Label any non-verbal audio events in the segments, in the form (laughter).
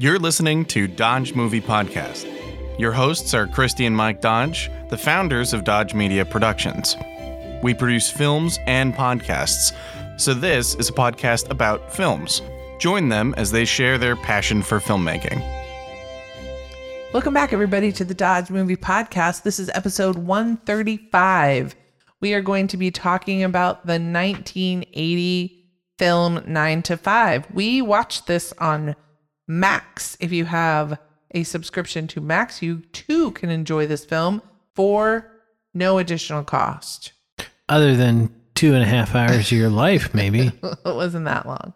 You're listening to Dodge Movie Podcast. Your hosts are Christy and Mike Dodge, the founders of Dodge Media Productions. We produce films and podcasts, so this is a podcast about films. Join them as they share their passion for filmmaking. Welcome back, everybody, to the Dodge Movie Podcast. This is episode 135. We are going to be talking about the 1980 film 9 to 5. We watched this on Max. If you have a subscription to Max, you too can enjoy this film for no additional cost. Other than two and a half hours of your life, maybe. (laughs) it wasn't that long.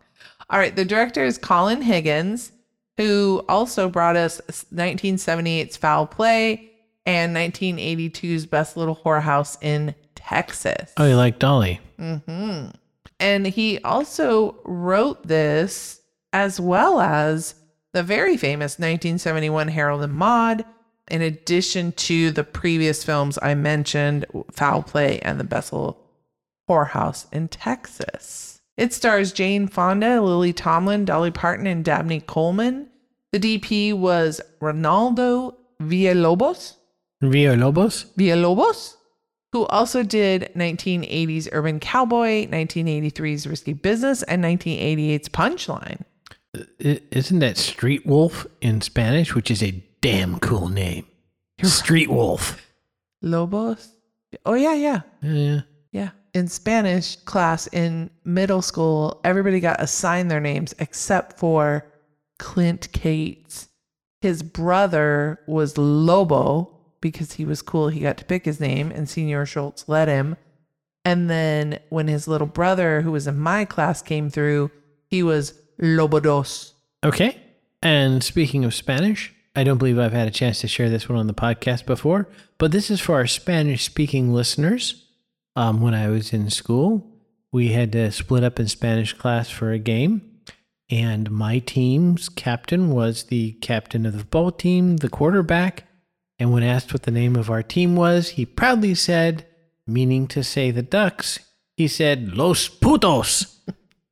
All right, the director is Colin Higgins who also brought us 1978's Foul Play and 1982's Best Little Whorehouse in Texas. Oh, you like Dolly? Mm-hmm. And he also wrote this as well as the very famous 1971 Harold and Maude, in addition to the previous films I mentioned, Foul Play and the Bessel Whorehouse in Texas. It stars Jane Fonda, Lily Tomlin, Dolly Parton, and Dabney Coleman. The DP was Reynaldo Villalobos. Villalobos? Villalobos, who also did 1980's Urban Cowboy, 1983's Risky Business, and 1988's Punchline. Isn't that Street Wolf in Spanish, which is a damn cool name? Street Wolf. Lobos? Oh, yeah, yeah. Yeah. Yeah in Spanish class in middle school, everybody got assigned their names except for Clint Cates. His brother was Lobo because he was cool. He got to pick his name, and Senior Schultz let him. And then when his little brother, who was in my class, came through, he was Lobodos. Okay. And speaking of Spanish, I don't believe I've had a chance to share this one on the podcast before, but this is for our Spanish speaking listeners um, when I was in school. We had to split up in Spanish class for a game. And my team's captain was the captain of the ball team, the quarterback. And when asked what the name of our team was, he proudly said, meaning to say the Ducks, he said, Los Putos.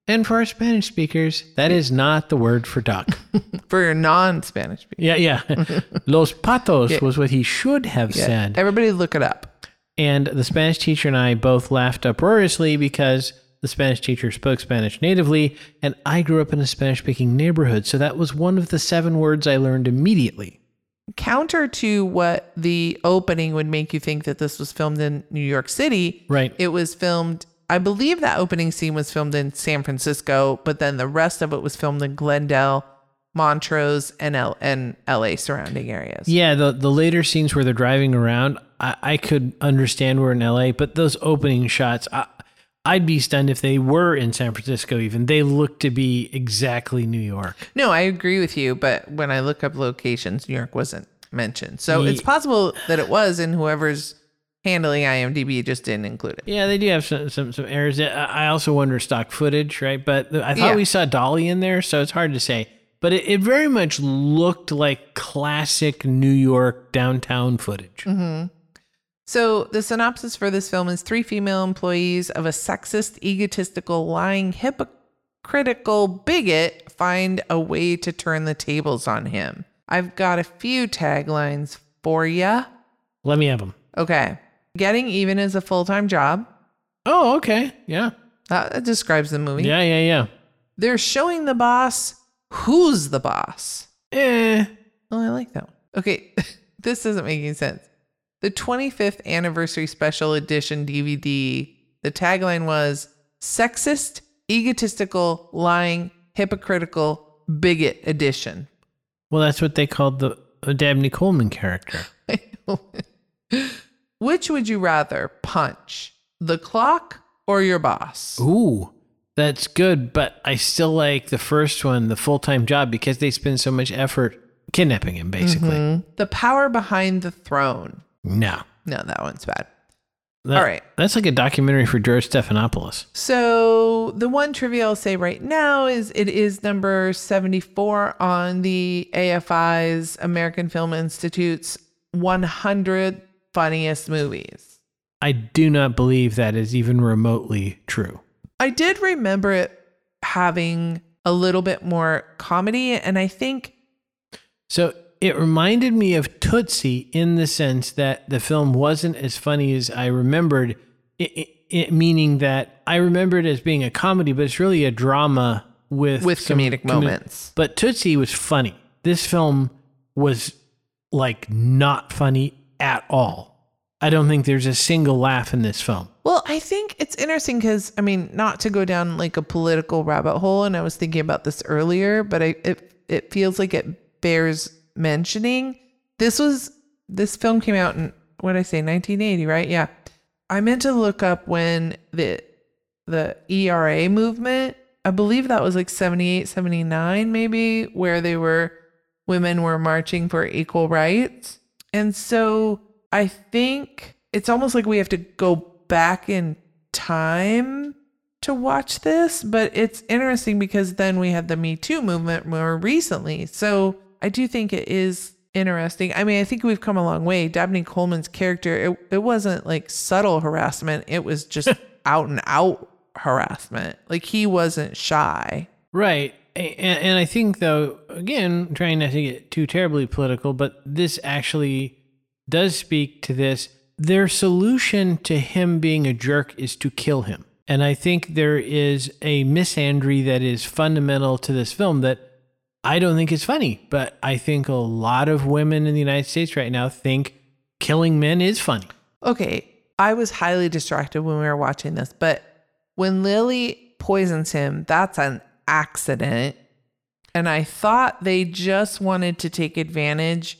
And for our Spanish speakers, that is not the word for duck. (laughs) for your non Spanish speakers. Yeah, yeah. (laughs) Los Patos yeah. was what he should have yeah. said. Everybody look it up. And the Spanish teacher and I both laughed uproariously because the Spanish teacher spoke Spanish natively, and I grew up in a Spanish speaking neighborhood. So that was one of the seven words I learned immediately. Counter to what the opening would make you think that this was filmed in New York City. Right. It was filmed, I believe that opening scene was filmed in San Francisco, but then the rest of it was filmed in Glendale Montrose and L and LA surrounding areas. Yeah, the the later scenes where they're driving around, I, I could understand we're in LA, but those opening shots, I, I'd be stunned if they were in San Francisco. Even they look to be exactly New York. No, I agree with you, but when I look up locations, New York wasn't mentioned, so it's possible that it was, and whoever's handling IMDb just didn't include it. Yeah, they do have some some, some errors. I also wonder stock footage, right? But I thought yeah. we saw Dolly in there, so it's hard to say but it, it very much looked like classic New York downtown footage. Mm-hmm. So, the synopsis for this film is three female employees of a sexist, egotistical, lying, hypocritical bigot find a way to turn the tables on him. I've got a few taglines for you. Let me have them. Okay. Getting even is a full time job. Oh, okay. Yeah. That, that describes the movie. Yeah, yeah, yeah. They're showing the boss Who's the boss? Eh. Oh, I like that one. Okay, (laughs) this doesn't make any sense. The 25th anniversary special edition DVD, the tagline was sexist, egotistical, lying, hypocritical, bigot edition. Well, that's what they called the Dabney Coleman character. (laughs) Which would you rather punch, the clock or your boss? Ooh. That's good, but I still like the first one, the full time job, because they spend so much effort kidnapping him, basically. Mm-hmm. The power behind the throne. No. No, that one's bad. That, All right. That's like a documentary for George Stephanopoulos. So the one trivia I'll say right now is it is number 74 on the AFI's American Film Institute's 100 funniest movies. I do not believe that is even remotely true. I did remember it having a little bit more comedy. And I think So it reminded me of Tootsie in the sense that the film wasn't as funny as I remembered, it, it, it, meaning that I remember it as being a comedy, but it's really a drama with With some comedic moments. But Tootsie was funny. This film was like not funny at all. I don't think there's a single laugh in this film. Well, I think it's interesting because I mean, not to go down like a political rabbit hole, and I was thinking about this earlier, but I it it feels like it bears mentioning. This was this film came out in what did I say, 1980, right? Yeah. I meant to look up when the the ERA movement, I believe that was like 78, 79 maybe, where they were women were marching for equal rights. And so I think it's almost like we have to go back in time to watch this, but it's interesting because then we had the Me Too movement more recently. So I do think it is interesting. I mean, I think we've come a long way. Dabney Coleman's character, it, it wasn't like subtle harassment, it was just (laughs) out and out harassment. Like he wasn't shy. Right. And, and I think, though, again, trying not to get too terribly political, but this actually does speak to this. Their solution to him being a jerk is to kill him. And I think there is a misandry that is fundamental to this film that I don't think is funny, but I think a lot of women in the United States right now think killing men is funny. Okay, I was highly distracted when we were watching this, but when Lily poisons him, that's an accident. And I thought they just wanted to take advantage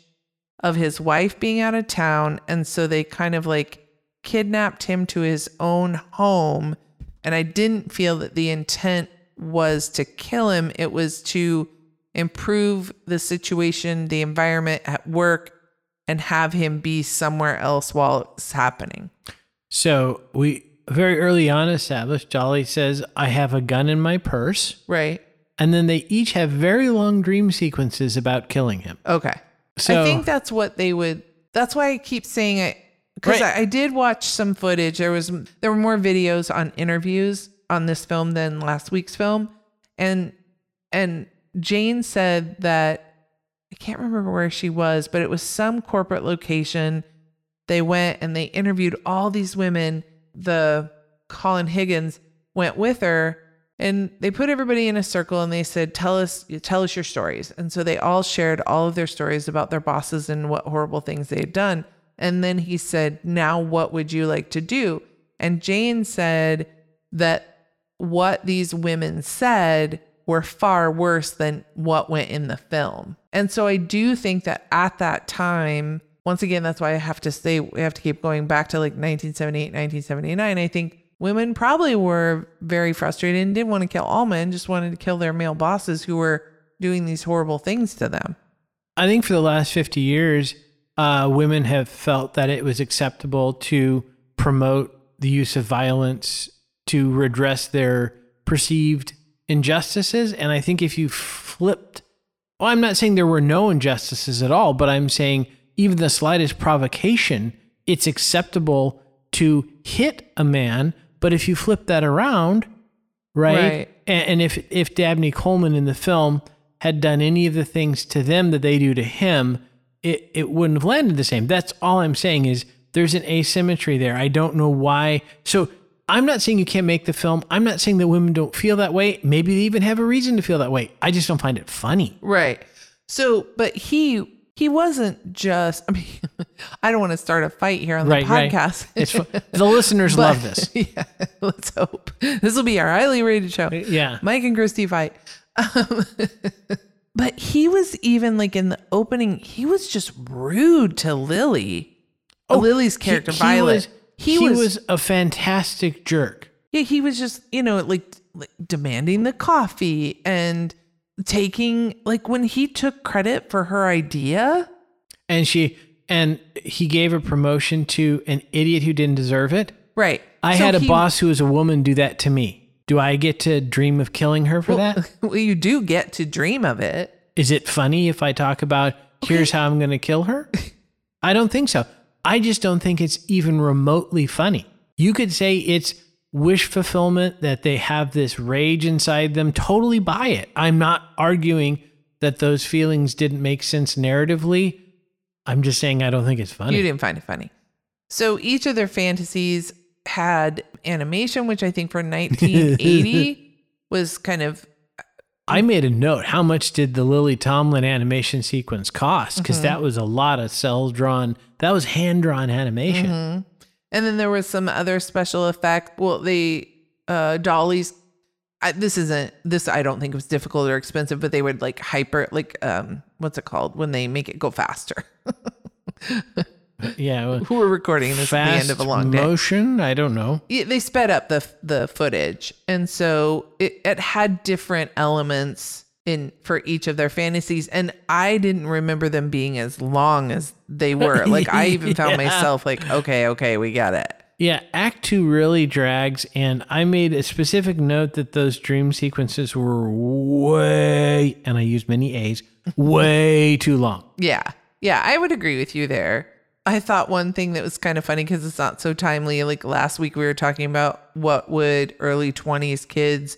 of his wife being out of town. And so they kind of like kidnapped him to his own home. And I didn't feel that the intent was to kill him, it was to improve the situation, the environment at work, and have him be somewhere else while it's happening. So we very early on established Dolly says, I have a gun in my purse. Right. And then they each have very long dream sequences about killing him. Okay. So I think that's what they would. That's why I keep saying it because Right. I, I did watch some footage. There was there were more videos on interviews on this film than last week's film, and and Jane said that I can't remember where she was, but it was some corporate location. They went and they interviewed all these women. The Colin Higgins went with her and they put everybody in a circle and they said tell us tell us your stories. And so they all shared all of their stories about their bosses and what horrible things they had done. And then he said now what would you like to do? And jane said that what these women said were far worse than what went in the film. And so i do think that at that time once again that's why i have to say we have to keep going back to like 1978 1979 i think women probably were very frustrated and didn't want to kill all men, just wanted to kill their male bosses who were doing these horrible things to them. I think for the last 50 years, uh, women have felt that it was acceptable to promote the use of violence to redress their perceived injustices. And I think if you flipped, well, I'm not saying there were no injustices at all, but I'm saying even the slightest provocation, it's acceptable to hit a man. But if you flip that around, right? Right. And, and if if Dabney Coleman in the film had done any of the things to them that they do to him, it, it wouldn't have landed the same. That's all I'm saying is there's an asymmetry there. I don't know why. So I'm not saying you can't make the film. I'm not saying that women don't feel that way. Maybe they even have a reason to feel that way. I just don't find it funny. Right. So, but he he wasn't just I mean (laughs) I don't want to start a fight here on the Right, right. podcast. It's (laughs) the listeners But- love this. (laughs) Yeah, let's hope. This will be our highly rated show. Yeah. Mike and Christy fight. Um, but he was even like in the opening, he was just rude to Lily. oh, Lily's character, He- he Violet. was- he, he was, was a fantastic jerk. yeah, he was just, you know, like, like demanding the coffee and taking like when he took credit for her idea. And she and he gave a promotion to an idiot who didn't deserve it. Right. I So had a he- boss who was a woman do that to me. Do I get to dream of killing her for that? (laughs) Well, you do get to dream of it. Is it funny if I talk about here's how I'm going to kill her? (laughs) I don't think so. I just don't think it's even remotely funny. You could say it's wish fulfillment that they have this rage inside them. Totally buy it. I'm not arguing that those feelings didn't make sense narratively. I'm just saying I don't think it's funny. You didn't find it funny. So each of their fantasies had animation, which I think for 1980 (laughs) was kind of I made a note. How much did the Lily Tomlin animation sequence cost? Because Mm-hmm. that was a lot of cel drawn. That was hand drawn animation. Mm-hmm. And then there was some other special effect. Well, the uh, Dolly's. I, this isn't this. I don't think was difficult or expensive, but they would like hyper like um what's it called when they make it go faster. Yeah, well, Who were recording this at the end of a long day? motion. I don't know. Yeah, they sped up the the footage, and so it, it had different elements in for each of their fantasies. And I didn't remember them being as long as they were. (laughs) Like I even found Yeah. myself like, okay, okay, we got it. Yeah, Act Two really drags, and I made a specific note that those dream sequences were way, and I used many A's, (laughs) way too long. Yeah. Yeah, I would agree with you there. I thought one thing that was kind of funny because it's not so timely. Like last week, we were talking about what would early 20s kids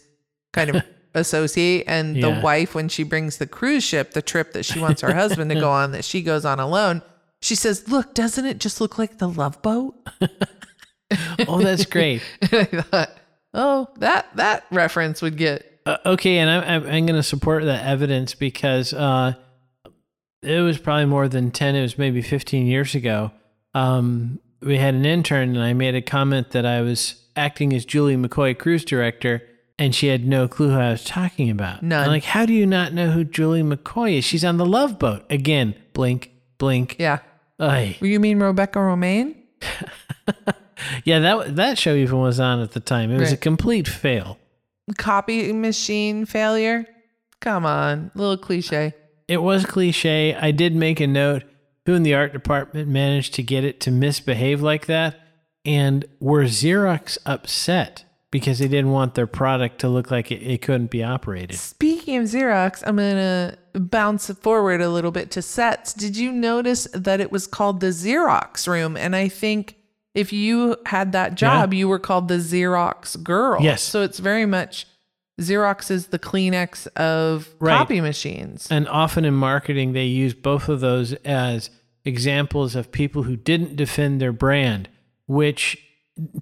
kind of associate. And Yeah. the wife, when she brings the cruise ship, the trip that she wants her (laughs) husband to go on, that she goes on alone, she says, Look, doesn't it just look like the love boat? (laughs) Oh, that's great. (laughs) I thought, Oh, that, that reference would get. Uh, okay, and I'm, I'm, I'm going to support that evidence because uh, it was probably more than 10, it was maybe 15 years ago. Um, we had an intern, and I made a comment that I was acting as Julie McCoy, cruise director, and she had no clue who I was talking about. None. I'm like, how do you not know who Julie McCoy is? She's on the Love Boat. Again, blink, blink. Yeah. Ay. You mean Rebecca Romijn? (laughs) Yeah, that that show even was on at the time. It was a complete fail. Copy machine failure? Come on. Little cliche. It was cliche. I did make a note. Who in the art department managed to get it to misbehave like that? And were Xerox upset because they didn't want their product to look like it, it couldn't be operated? Speaking of Xerox, I'm going to bounce forward a little bit to sets. Did you notice that it was called the Xerox room? And I think if you had that job, you were called the Xerox girl. Yes. So it's very much Xerox is the Kleenex of Right. copy machines. And often in marketing, they use both of those as examples of people who didn't defend their brand, which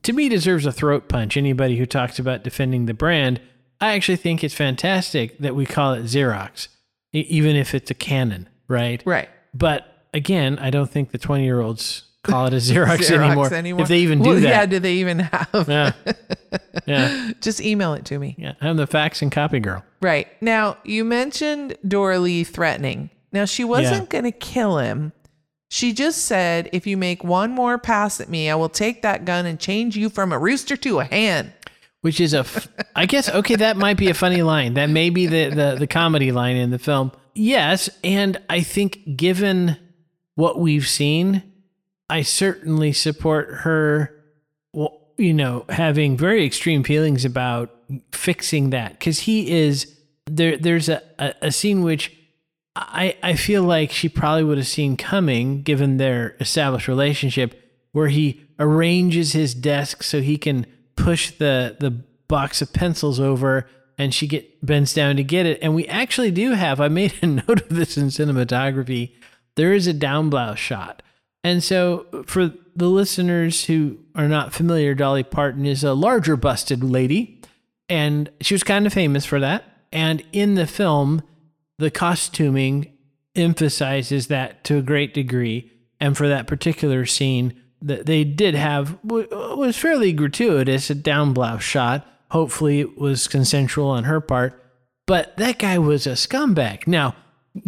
to me deserves a throat punch. Anybody who talks about defending the brand, I actually think it's fantastic that we call it Xerox, even if it's a Canon, right? Right. But again, I don't think the 20 year olds call it a (laughs) Xerox, anymore, If they even do Well, Yeah, do they even have? Yeah. (laughs) yeah. Just email it to me. Yeah. I'm the fax and copy girl. Right. Now, you mentioned Doralee threatening. Now, she wasn't going to kill him. She just said, if you make one more pass at me, I will take that gun and change you from a rooster to a hen. which is a f- I guess okay that might be a funny line. That may be the, the the comedy line in the film. Yes and I think given what we've seen I certainly support her well, you know having very extreme feelings about fixing that. Cuz he is there there's a, a, a scene which I, I feel like she probably would have seen coming given their established relationship where he arranges his desk so he can push the the box of pencils over and she get bends down to get it. And we actually do have I made a (laughs) note of this in cinematography there is a down blouse shot. And so for the listeners who are not familiar Dolly Parton is a larger busted lady and she was kind of famous for that. And in the film the costuming emphasizes that to a great degree. And for that particular scene, that they did have was fairly gratuitous a down blouse shot. Hopefully, it was consensual on her part. But that guy was a scumbag. Now,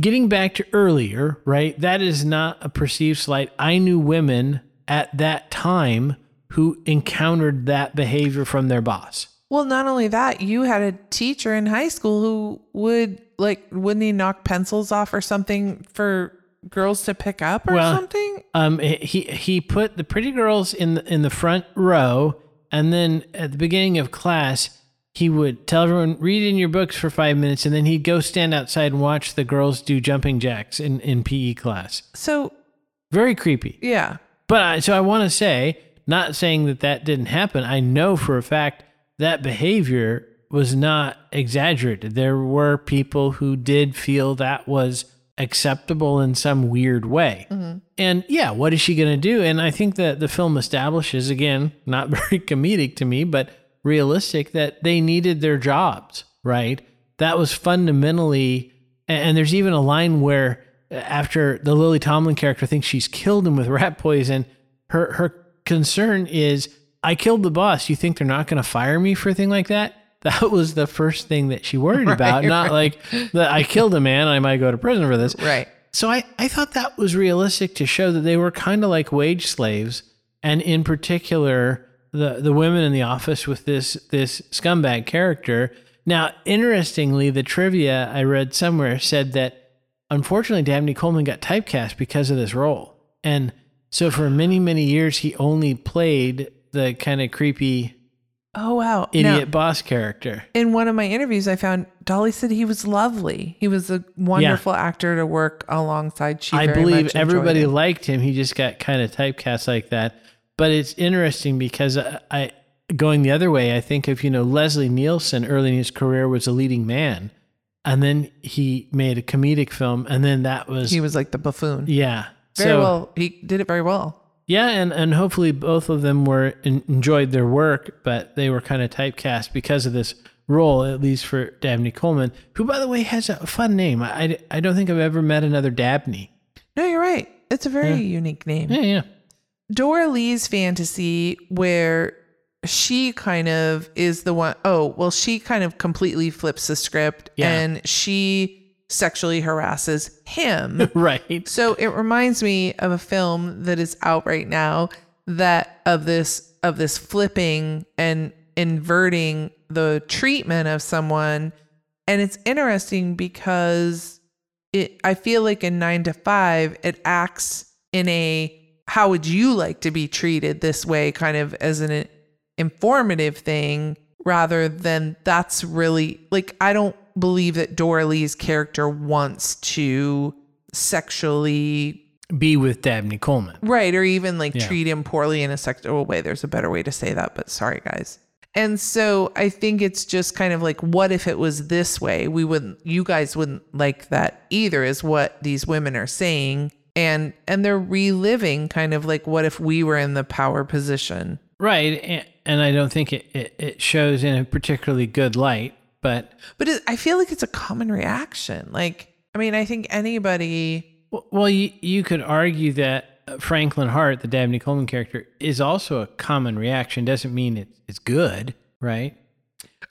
getting back to earlier, right? That is not a perceived slight. I knew women at that time who encountered that behavior from their boss. Well, not only that, you had a teacher in high school who would, like, wouldn't he knock pencils off or something for girls to pick up or Well, something? Um, he he put the pretty girls in the, in the front row, and then at the beginning of class, he would tell everyone read in your books for five minutes, and then he'd go stand outside and watch the girls do jumping jacks in in PE class. So, Very creepy. yeah. But I, so I want to say, not saying that that didn't happen. I know for a fact that behavior was not exaggerated. There were people who did feel that was acceptable in some weird way. Mm-hmm. And yeah, what is she going to do? And I think that the film establishes, again, not (laughs) very comedic to me, but realistic, that they needed their jobs, right? That was fundamentally, and there's even a line where uh, after the Lily Tomlin character thinks she's killed him with rat poison, her, her concern is, I killed the boss. You think they're not going to fire me for a thing like that? That (laughs) was the first thing that she worried about. Not like that I killed a man. I might go to prison for this. Right. So I, I thought that was realistic to show that they were kind of like wage slaves, and in particular the the women in the office with this this scumbag character. Now, interestingly, the trivia I read somewhere said that unfortunately Dabney Coleman got typecast because of this role, and so for many many years he only played the kind of creepy Oh wow. idiot Now, boss character. in one of my interviews, I found Dolly said he was lovely. He was a wonderful actor to work alongside. She I believe everybody liked him. He just got kind of typecast like that. But it's interesting because I, I going the other way. I think of you know Leslie Nielsen early in his career was a leading man, and then he made a comedic film, and then that was He was like the buffoon. yeah. Very so well. He did it very well. Yeah, and and hopefully both of them were en- enjoyed their work, but they were kind of typecast because of this role, at least for Dabney Coleman, who by the way has a fun name. I I, I don't think I've ever met another Dabney. No, you're right. It's a very unique name. Yeah, yeah. Doralee's fantasy where she kind of is the one oh well she kind of completely flips the script Yeah. and she sexually harasses him (laughs) right. so it reminds me of a film that is out right now that of this of this flipping and inverting the treatment of someone and it's interesting because it I feel like in 9 to 5 it acts in a how would you like to be treated this way kind of as an informative thing rather than that's really like I don't believe that Doralee's character wants to sexually Be with Dabney Coleman. right or even like Yeah. treat him poorly in a sexual oh, way there's a better way to say that but sorry guys and so i think it's just kind of like what if it was this way we wouldn't you guys wouldn't like that either is what these women are saying and and they're reliving kind of like what if we were in the power position Right. And, and I don't think it, it, it shows in a particularly good light, but but it, i feel like it's a common reaction like i mean i think anybody well, you, you could argue that uh, Franklin Hart, the Dabney Coleman character, is also a common reaction. Doesn't mean it, it's good, right?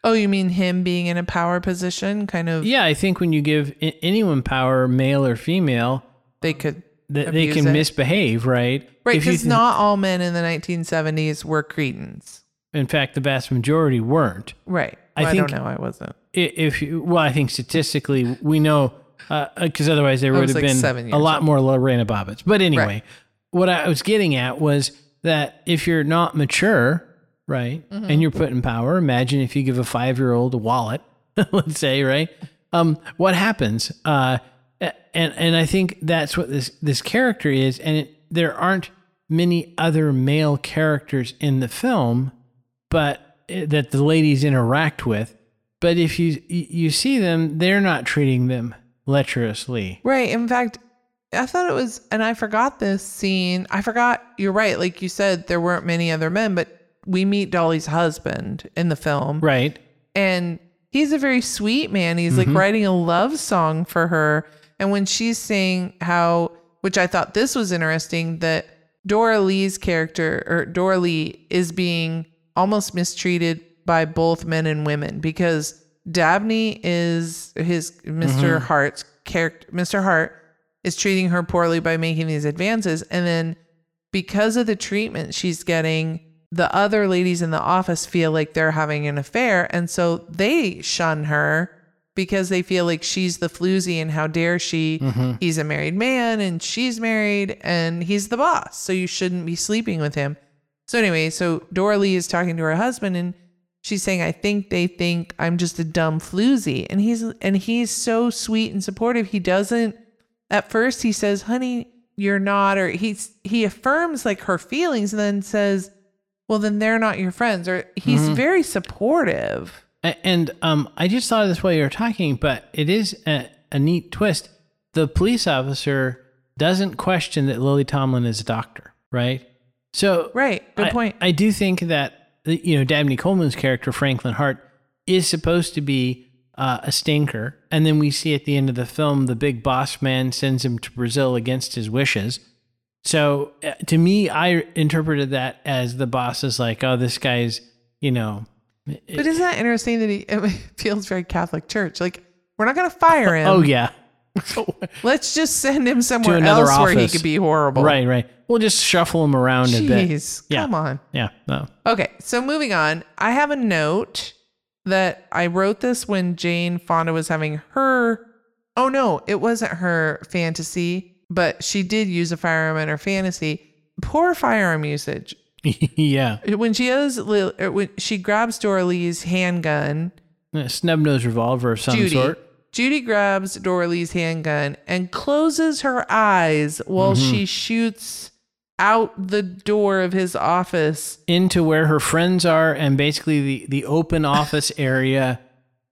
oh you mean him being in a power position kind of Yeah, I think when you give anyone power, male or female, they could that they can it. misbehave, right? right because th- not all men in the 1970s were cretins In fact, the vast majority weren't. Right. I I, think- don't know. I wasn't. If you, well, I think statistically we know because otherwise there would have like been a lot old. more Lorena Bobbitt's. But anyway, Right. what I was getting at was that if you're not mature, right, Mm-hmm. and you're put in power, imagine if you give a five year old a wallet, (laughs) let's say, right, um, what happens? Uh, and and I think that's what this this character is, and it, there aren't many other male characters in the film, but that the ladies interact with. But if you you see them, they're not treating them lecherously. Right. In fact, I thought it was, and I forgot this scene. I forgot. You're right. Like you said, there weren't many other men, but we meet Dolly's husband in the film, Right. and he's a very sweet man. He's like mm-hmm. writing a love song for her, and when she's saying how, which I thought this was interesting, that Doralee's character or Doralee is being almost mistreated by both men and women because Dabney is his mister mm-hmm. Hart's character. Mr. Hart is treating her poorly by making these advances, and then because of the treatment she's getting, the other ladies in the office feel like they're having an affair. And so they shun her because they feel like she's the floozy and how dare she? Mm-hmm. He's a married man and she's married and he's the boss. So you shouldn't be sleeping with him. So anyway, so Doralee is talking to her husband and she's saying, I think they think I'm just a dumb floozy. And he's and he's so sweet and supportive. He doesn't at first he says, honey, you're not, or he's he affirms like her feelings and then says, Well, then they're not your friends. Or he's very supportive. And um, I just thought of this while you were talking, but it is a, a neat twist. The police officer doesn't question that Lily Tomlin is a doctor, right? So Right. Good I- point. I, do think that you know Dabney Coleman's character Franklin Hart is supposed to be uh, a stinker, and then we see at the end of the film the big boss man sends him to Brazil against his wishes. So uh, to me, I interpreted that as the boss is like, oh, this guy's you know. but isn't that interesting that he (laughs) it feels very Catholic Church? Like we're not going to fire (laughs) him. Oh yeah. (laughs) Let's just send him somewhere another else where he office. could be horrible. Right, right. We'll just shuffle him around a bit. Jeez. Yeah. Come on. Yeah. No. Okay, so moving on, I have a note that I wrote this when Jane Fonda was having her. Oh no, it wasn't her fantasy, but she did use a firearm in her fantasy. Poor firearm usage. (laughs) yeah. When she has, Lil- er, when she grabs Dorothy's handgun, A snub nose revolver of some Judy. sort. Judy grabs Dorothy's handgun and closes her eyes while Mm-hmm. she shoots out the door of his office. into where her friends are and basically the, the open office (laughs) area.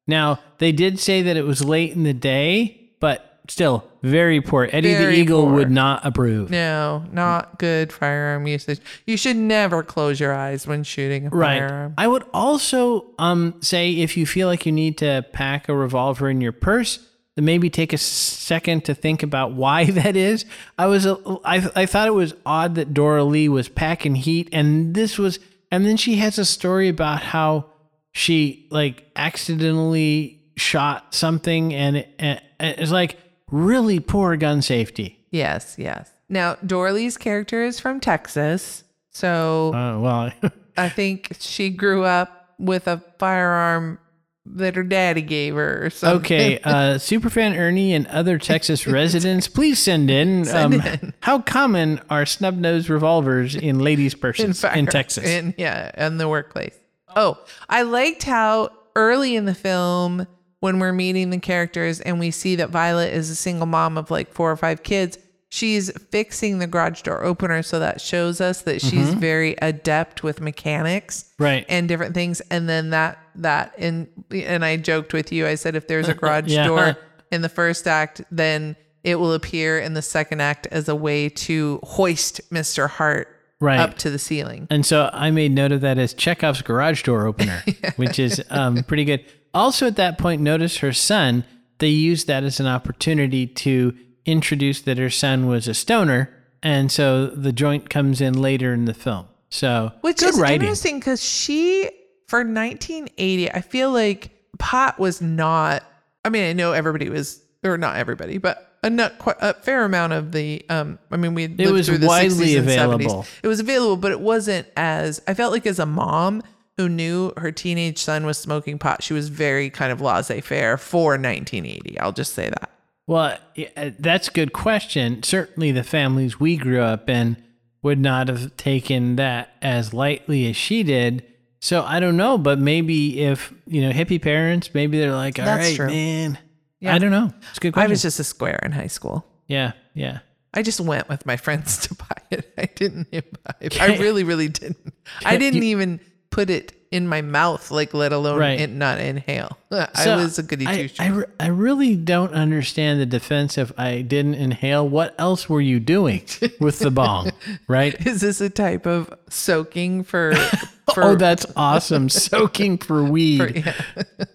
Now, they did say that it was late in the day, but still very poor. Eddie the Eagle poor. would not approve. No, not good firearm usage. You should never close your eyes when shooting a Right. firearm. I would also um, say if you feel like you need to pack a revolver in your purse, then maybe take a second to think about why (laughs) that is. I was a, I, I thought it was odd that Doralee was packing heat, and this was, and then she has a story about how she like accidentally shot something, and it, and it's like really poor gun safety. Yes, yes. Now, Doralee's character is from Texas. So Uh, well, (laughs) I think she grew up with a firearm that her daddy gave her or something. Okay, (laughs) uh, superfan Ernie and other Texas (laughs) residents, please send in. Send um, in. How common are snub nosed revolvers in ladies' purses in, fire- Texas? In, yeah, in the workplace. Oh, I liked how early in the film, when we're meeting the characters and we see that Violet is a single mom of like four or five kids, she's fixing the garage door opener. So that shows us that she's Mm-hmm. very adept with mechanics. Right. And different things. And then that, that, and, and I joked with you, I said, if there's a (laughs) garage Yeah. door in the first act, then it will appear in the second act as a way to hoist Mr. Hart Right. up to the ceiling. And so I made note of that as Chekhov's garage door opener, (laughs) which is um, pretty good. Also, at that point, notice her son, they used that as an opportunity to introduce that her son was a stoner. And so the joint comes in later in the film. So Which good is writing. interesting because she, for 1980, I feel like pot was not. I mean, I know everybody was, or not everybody, but a not quite a fair amount of the. Um, I mean, we lived was through the widely 60s and available. 70s. It was available, but it wasn't as. I felt like as a mom who knew her teenage son was smoking pot, she was very kind of laissez-faire for 1980. I'll just say that. Well, uh, that's a good question. Certainly, the families we grew up in would not have taken that as lightly as she did. So I don't know, but maybe if you know hippie parents, maybe they're like, "All right, That's true. man." Yeah. I don't know. It's a good I was just a square in high school. yeah, yeah. I just went with my friends (laughs) to buy it. I didn't (laughs) imbibe. I really, really didn't. I didn't even put it in my mouth, like let alone Right. in, not inhale. (laughs) I So, was a goody I, two I, shoes. re- I really don't understand the defense if I didn't inhale. What else were you doing (laughs) with the bong, right? Is this a type of soaking for? (laughs) for oh, that's awesome. Soaking for weed. for- yeah.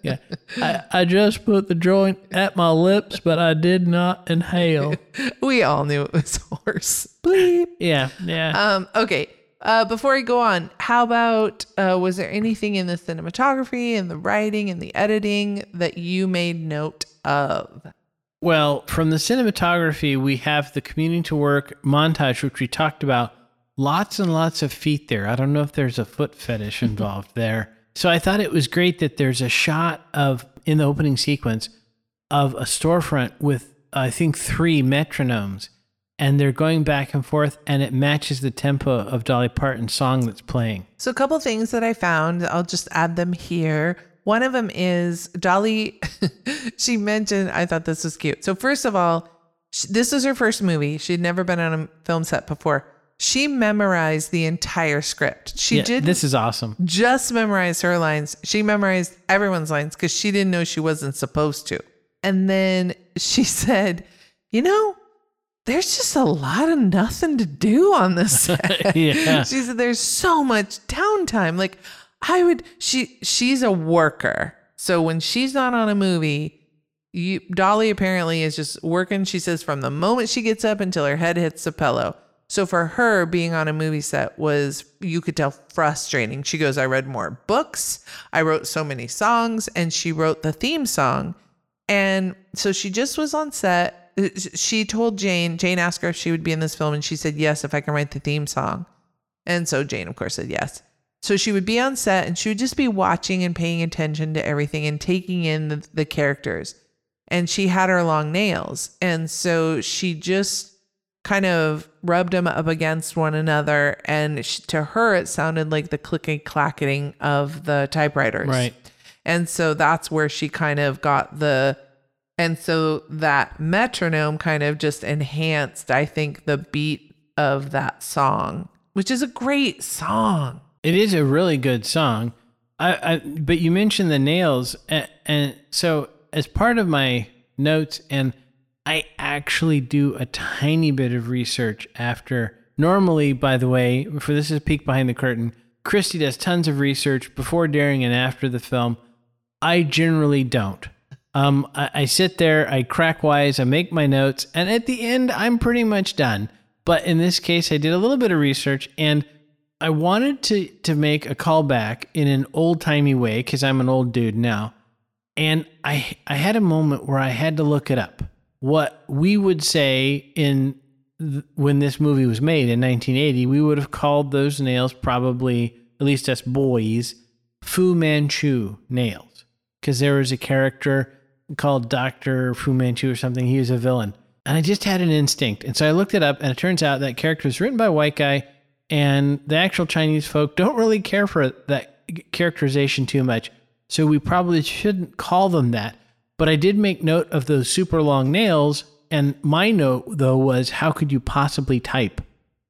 Yeah. I, I just put the joint at my lips, but I did not inhale. we all knew it was horse. Bleep. Yeah. Yeah. Um. Okay. Uh, before I go on, how about uh, was there anything in the cinematography and the writing and the editing that you made note of? well, from the cinematography, we have the commuting to work montage, which we talked about. Lots and lots of feet there. I don't know if there's a foot fetish (laughs) involved there. So I thought it was great that there's a shot of, in the opening sequence, of a storefront with, I think, three metronomes. And they're going back and forth, and it matches the tempo of Dolly Parton's song that's playing. So, a couple things that I found, I'll just add them here. One of them is Dolly, (laughs) she mentioned, I thought this was cute. So, first of all, sh- this was her first movie. She'd never been on a film set before. She memorized the entire script. She Yeah, did This is awesome. just memorize her lines. She memorized everyone's lines because she didn't know she wasn't supposed to. And then she (laughs) said, You know, there's just a lot of nothing to do on this (laughs) set. Yeah. She said there's so much downtime. Like I would she she's a worker. So when she's not on a movie, you, Dolly apparently is just working, she says, from the moment she gets up until her head hits the pillow. So for her, being on a movie set was, you could tell, frustrating. She goes, I read more books, I wrote so many songs, and she wrote the theme song. And so she just was on set. She told Jane, Jane asked her if she would be in this film, and she said, Yes, if I can write the theme song. And so Jane, of course, said yes. So she would be on set and she would just be watching and paying attention to everything and taking in the, the characters. And she had her long nails. And so she just kind of rubbed them up against one another. And she, to her, it sounded like the clicking clacketing of the typewriters. Right. And so that's where she kind of got the, and so that metronome kind of just enhanced, I think, the beat of that song, which is a great song. It is a really good song. I, I but you mentioned the nails, and, and so as part of my notes, and I actually do a tiny bit of research after. Normally, by the way, for this is peek behind the curtain. Christy does tons of research before, during, and after the film. I generally don't. Um, I, I sit there, I crack wise, I make my notes, and at the end, I'm pretty much done. But in this case, I did a little bit of research, and I wanted to to make a callback in an old timey way because I'm an old dude now, and I I had a moment where I had to look it up. What we would say in th- when this movie was made in 1980, we would have called those nails probably at least us boys Fu Manchu nails because there was a character called Doctor Fu Manchu or something. He was a villain, and I just had an instinct, and so I looked it up, and it turns out that character was written by a white guy and the actual Chinese folk don't really care for that characterization too much. So we probably shouldn't call them that. But I did make note of those super long nails. And my note, though, was how could you possibly type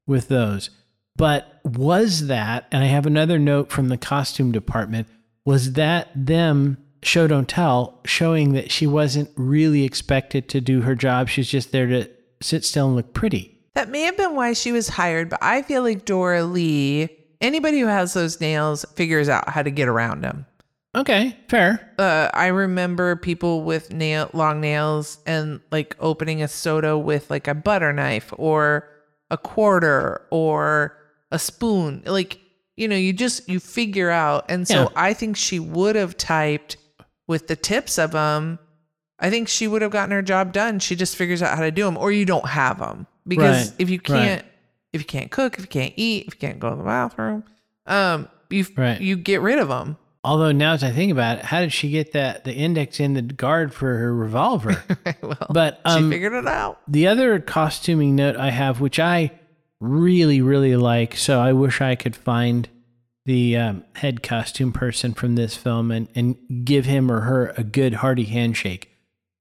with those? But was that, and I have another note from the costume department, was that them, show don't tell, showing that she wasn't really expected to do her job? She's just there to sit still and look pretty. That may have been why she was hired, but I feel like Doralee, anybody who has those nails figures out how to get around them. Okay, fair. Uh, I remember people with nail long nails and like opening a soda with like a butter knife or a quarter or a spoon. Like, you know, you just you figure out. And so Yeah. I think she would have typed with the tips of them. I think she would have gotten her job done. She just figures out how to do them, or you don't have them because Right, if you can't, if you can't cook, if you can't eat, if you can't go to the bathroom, um, you Right. you get rid of them. Although now as I think about it, how did she get that the index in the guard for her revolver? (laughs) well, but she um, figured it out. the other costuming note I have, which I really really like, so I wish I could find the um, head costume person from this film and and give him or her a good hearty handshake.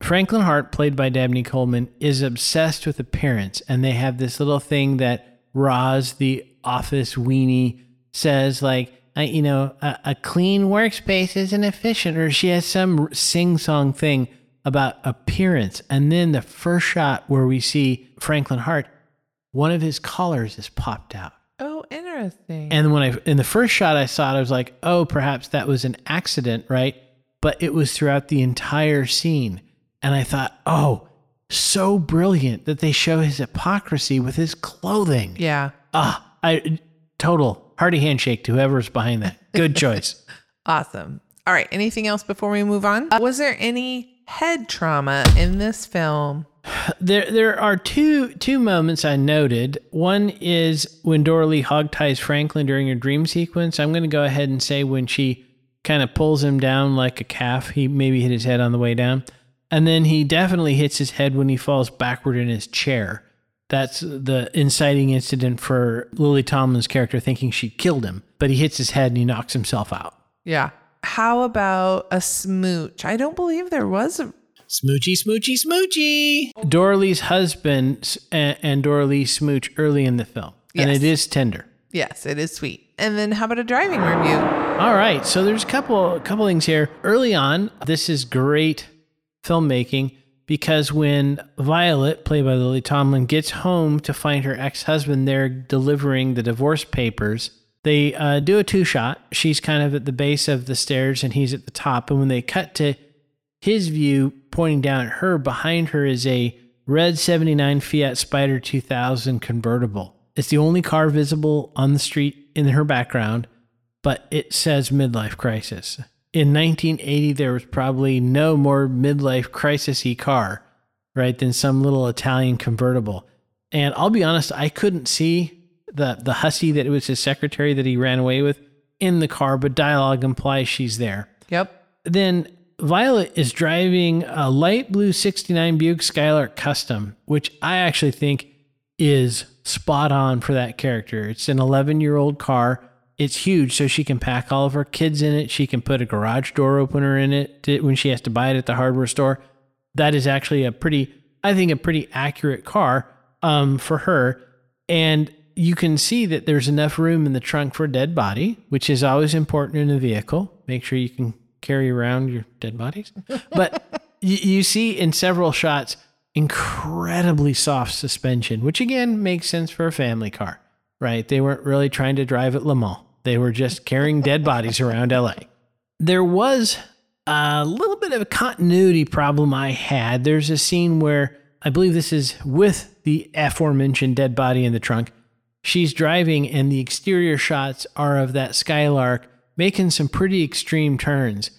Franklin Hart, played by Dabney Coleman, is obsessed with appearance, and they have this little thing that Roz, the office weenie, says like, I, you know, a, a clean workspace isn't efficient, or she has some sing-song thing about appearance, and then the first shot where we see Franklin Hart, one of his collars is popped out. Interesting. And when I in the first shot I saw it, I was like, oh, perhaps that was an accident, right? But it was throughout the entire scene. And I thought, oh, so brilliant that they show his hypocrisy with his clothing. yeah. Ah, I total hearty handshake to whoever's behind that. Good (laughs) choice. Awesome. All right. Anything else before we move on? Uh, was there any head trauma in this film? There, there are two two moments I noted. One is when Doralee hogties Franklin during her dream sequence. I'm going to go ahead and say when she kind of pulls him down like a calf. He maybe hit his head on the way down, and then he definitely hits his head when he falls backward in his chair. That's the inciting incident for Lily Tomlin's character thinking she killed him, but he hits his head and he knocks himself out. Yeah. How about a smooch? I don't believe there was a. Smoochy, smoochy, smoochy. Doralee's husband and, and Doralee smooch early in the film. and Yes. it is tender. Yes, it is sweet. And then how about a driving review? All right, so there's a couple a couple things here. Early on, this is great filmmaking because when Violet, played by Lily Tomlin, gets home to find her ex-husband there delivering the divorce papers, they uh, do a two-shot. She's kind of at the base of the stairs and he's at the top. And when they cut to his view pointing down at her, behind her is a red 79 Fiat Spider 2000 convertible. It's the only car visible on the street in her background but it says midlife crisis. In 1980, there was probably no more midlife crisis-y car, right, than some little Italian convertible. And I'll be honest, I couldn't see the the hussy that it was his secretary that he ran away with in the car, but dialogue implies she's there. Yep. Then Violet is driving a light blue 69 Buick Skylark Custom, which I actually think is spot on for that character. It's an 11 year old car. It's huge, so she can pack all of her kids in it. She can put a garage door opener in it to, when she has to buy it at the hardware store. That is actually a pretty, I think, a pretty accurate car um, for her. And you can see that there's enough room in the trunk for a dead body, which is always important in a vehicle. Make sure you can carry around your dead bodies. But (laughs) you, you see in several shots incredibly soft suspension, which again makes sense for a family car, right? They weren't really trying to drive at Le Mans. They were just carrying dead bodies around LA. There was a little bit of a continuity problem I had. There's a scene where I believe this is with the aforementioned dead body in the trunk. She's driving, and the exterior shots are of that Skylark making some pretty extreme turns.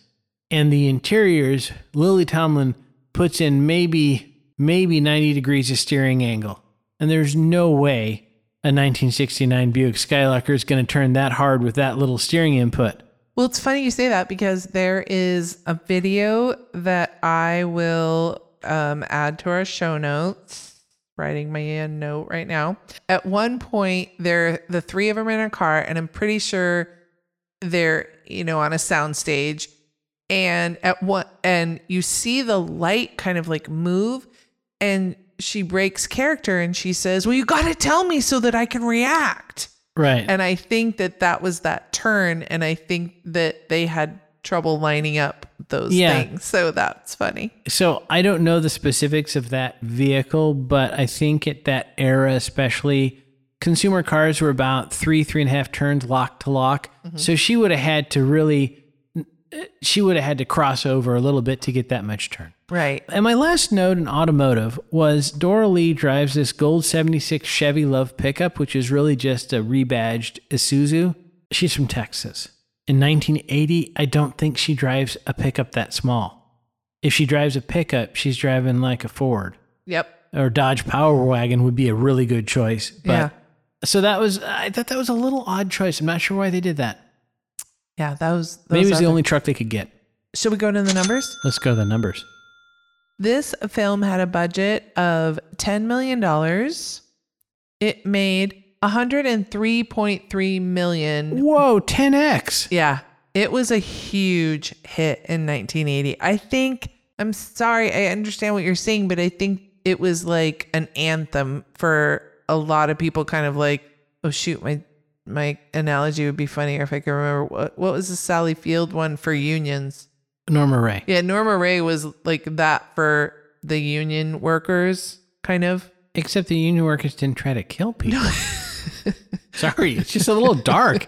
And the interiors, Lily Tomlin puts in maybe maybe 90 degrees of steering angle. And there's no way a 1969 Buick Skylarker is going to turn that hard with that little steering input. Well, it's funny you say that because there is a video that I will um, add to our show notes. Writing my note right now. At one point, they're the three of them in a car, and I'm pretty sure they're you know on a sound stage. And at what and you see the light kind of like move, and she breaks character, and she says, "Well, you got to tell me so that I can react." Right. And I think that that was that turn. And I think that they had trouble lining up those Yeah. things. So that's funny. So I don't know the specifics of that vehicle, but I think at that era, especially, consumer cars were about three, three and a half turns lock to lock. Mm-hmm. So she would have had to really, she would have had to cross over a little bit to get that much turn. Right. And my last note in automotive was Doralee drives this gold 76 Chevy LUV pickup, which is really just a rebadged Isuzu. She's from Texas. In 1980, I don't think she drives a pickup that small. If she drives a pickup, she's driving like a Ford Yep. or Dodge Power Wagon would be a really good choice. But Yeah. So that was, I thought that was a little odd choice. I'm not sure why they did that. Yeah. That was, those Maybe it was the only truck they could get. Should we go to the numbers? Let's go to the numbers. This film had a budget of $10 million. It made 103.3 million. Whoa, 10x. Yeah. It was a huge hit in 1980. I think, I'm sorry, I understand what you're saying, but I think it was like an anthem for a lot of people, kind of like, oh, shoot, my. My analogy would be funnier if I could remember what what was the Sally Field one for unions. Norma Rae. Yeah, Norma Rae was like that for the union workers, kind of. Except the union workers didn't try to kill (laughs) people. Sorry, it's just a little dark.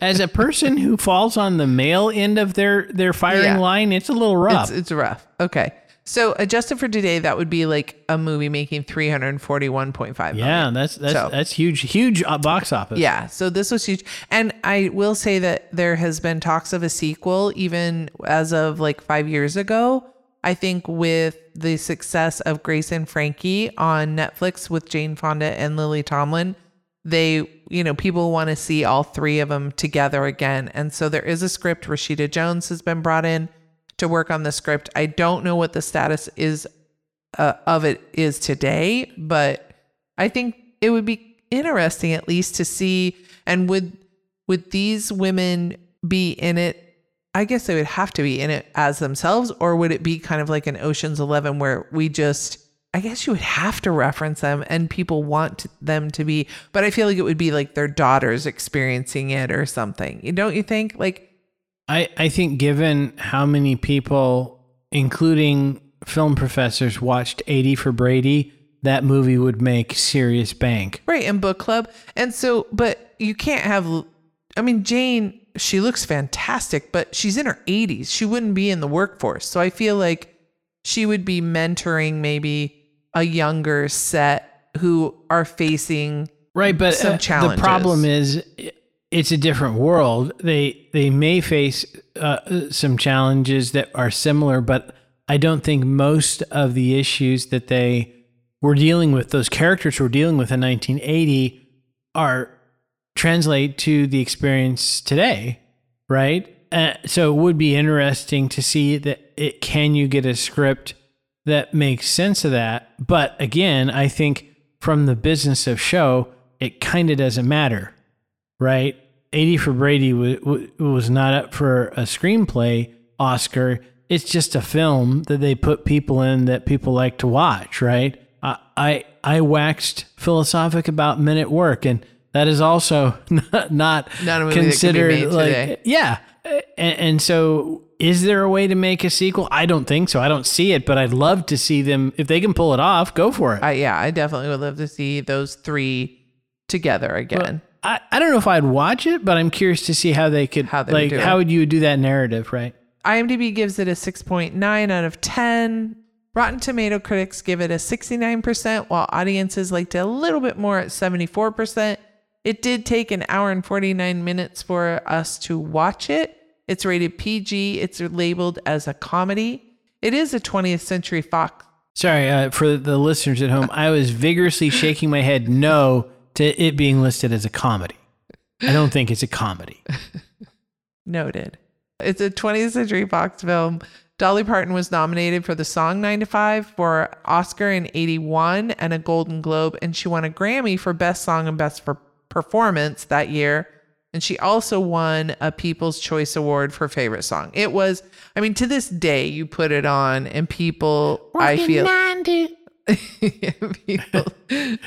As a person who falls on the male end of their their firing Yeah. line, it's a little rough. It's it's rough. Okay. So adjusted for today, that would be like a movie making three hundred forty one point five. yeah, that's that's So- that's huge, huge uh, box office. Yeah. So this was huge. And I will say that there has been talks of a sequel even as of like five years ago. I think with the success of Grace and Frankie on Netflix with Jane Fonda and Lily Tomlin, they, you know, people want to see all three of them together again. And so there is a script. Rashida Jones has been brought in to work on the script. I don't know what the status is uh, of it is today, but I think it would be interesting at least to see and would would these women be in it I guess they would have to be in it as themselves or would it be kind of like an Ocean's 11 where we just I guess you would have to reference them and people want them to be, but I feel like it would be like their daughters experiencing it or something. Don't you think? Like I, I think given how many people, including film professors, watched 80 for Brady, that movie would make serious bank. Right, in book club. And so, but you can't have, I mean, Jane, she looks fantastic, but she's in her 80s. She wouldn't be in the workforce. So I feel like she would be mentoring maybe a younger set who are facing Right, but some uh, the problem is it's a different world. They they may face uh, some challenges that are similar, but I don't think most of the issues that they were dealing with, those characters were dealing with in 1980, are translate to the experience today, right? Uh, so it would be interesting to see that it can you get a script that makes sense of that. But again, I think from the business of show, it kind of doesn't matter, right? 80 for Brady was, was not up for a screenplay Oscar. It's just a film that they put people in that people like to watch, right? I I, I waxed philosophic about Men at Work, and that is also (laughs) not, not Not a movie that considered like today. yeah. And, and so, is there a way to make a sequel? I don't think so. I don't see it, but I'd love to see them if they can pull it off. Go for it. I, yeah, I definitely would love to see those three together again. I, I don't know if I'd watch it, but I'm curious to see how they could How they like do how would you do that narrative, right? IMDb gives it a 6.9 out of 10. Rotten Tomato critics give it a 69%, while audiences liked it a little bit more at 74%. It did take an hour and 49 minutes for us to watch it. It's rated PG. It's labeled as a comedy. It is a 20th Century Fox. Sorry uh, for the listeners at home. I was vigorously shaking my head no to it being listed as a comedy. I don't think it's a comedy. (laughs) Noted. It's a 20th Century Fox film. Dolly Parton was nominated for the song 9 to 5 for Oscar in 81 and a Golden Globe, and she won a Grammy for Best Song and Best for Performance that year. And she also won a People's Choice Award for Favorite Song. It was, I mean, to this day, you put it on and people, I feel, (laughs) people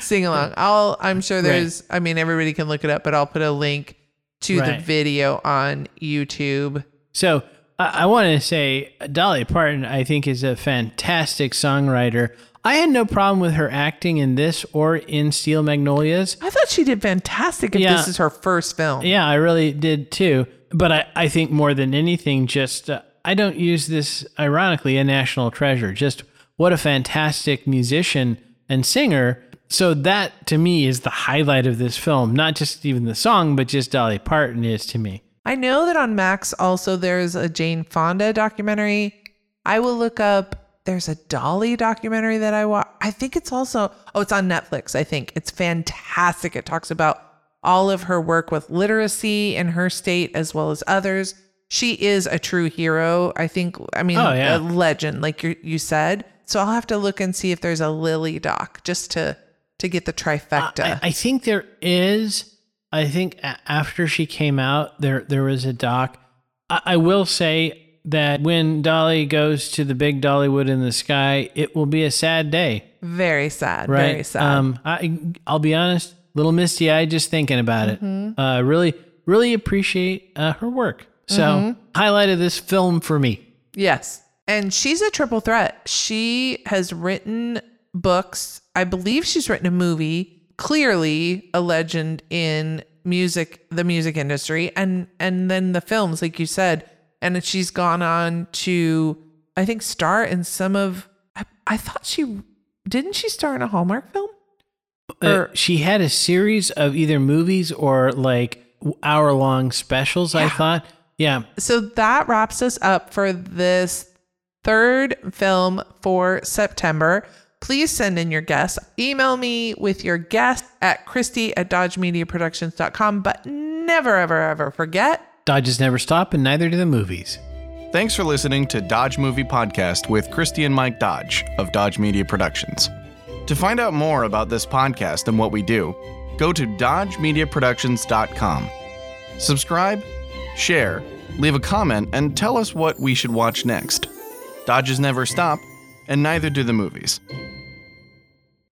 sing along. I'll, I'm sure there's, I mean, everybody can look it up, but I'll put a link to the video on YouTube. So I, I want to say Dolly Parton, I think, is a fantastic songwriter. I had no problem with her acting in this or in Steel Magnolias. I thought she did fantastic if Yeah. this is her first film. Yeah, I really did too. But I, I think more than anything, just uh, I don't use this ironically a national treasure. Just what a fantastic musician and singer. So that to me is the highlight of this film. Not just even the song, but just Dolly Parton is to me. I know that on Max also there's a Jane Fonda documentary. I will look up. There's a Dolly documentary that I watch. I think it's also oh, it's on Netflix. I think it's fantastic. It talks about all of her work with literacy in her state as well as others. She is a true hero. I think. I mean, Oh, yeah. a legend, like you you said. So I'll have to look and see if there's a Lily doc just to to get the trifecta. I, I think there is. I think after she came out, there there was a doc. I, I will say that when Dolly goes to the big Dollywood in the sky, it will be a sad day. very sad. right? Very sad. Um, I I'll be honest, little misty eyed just thinking about Mm-hmm. it. Uh, really, really appreciate uh, her work. So Mm-hmm. highlight of this film for me. Yes. And she's a triple threat. She has written books. I believe she's written a movie, clearly a legend in music, the music industry, and and then the films, like you said. And she's gone on to, I think, star in some of. I, I thought she didn't she star in a Hallmark film? Uh, Or- she had a series of either movies or like hour long specials. I thought, yeah, so that wraps us up for this third film for September. Please send in your guests. Email me with your guest at Christi at DodgeMediaProductions.com. But never, ever, ever forget Dodges never stop, and neither do the movies. Thanks for listening to Dodge Movie Podcast with Christi and Mike Dodge of Dodge Media Productions. To find out more about this podcast and what we do, go to dodgemediaproductions.com. Subscribe, share, leave a comment, and tell us what we should watch next. Dodges never stop, and neither do the movies.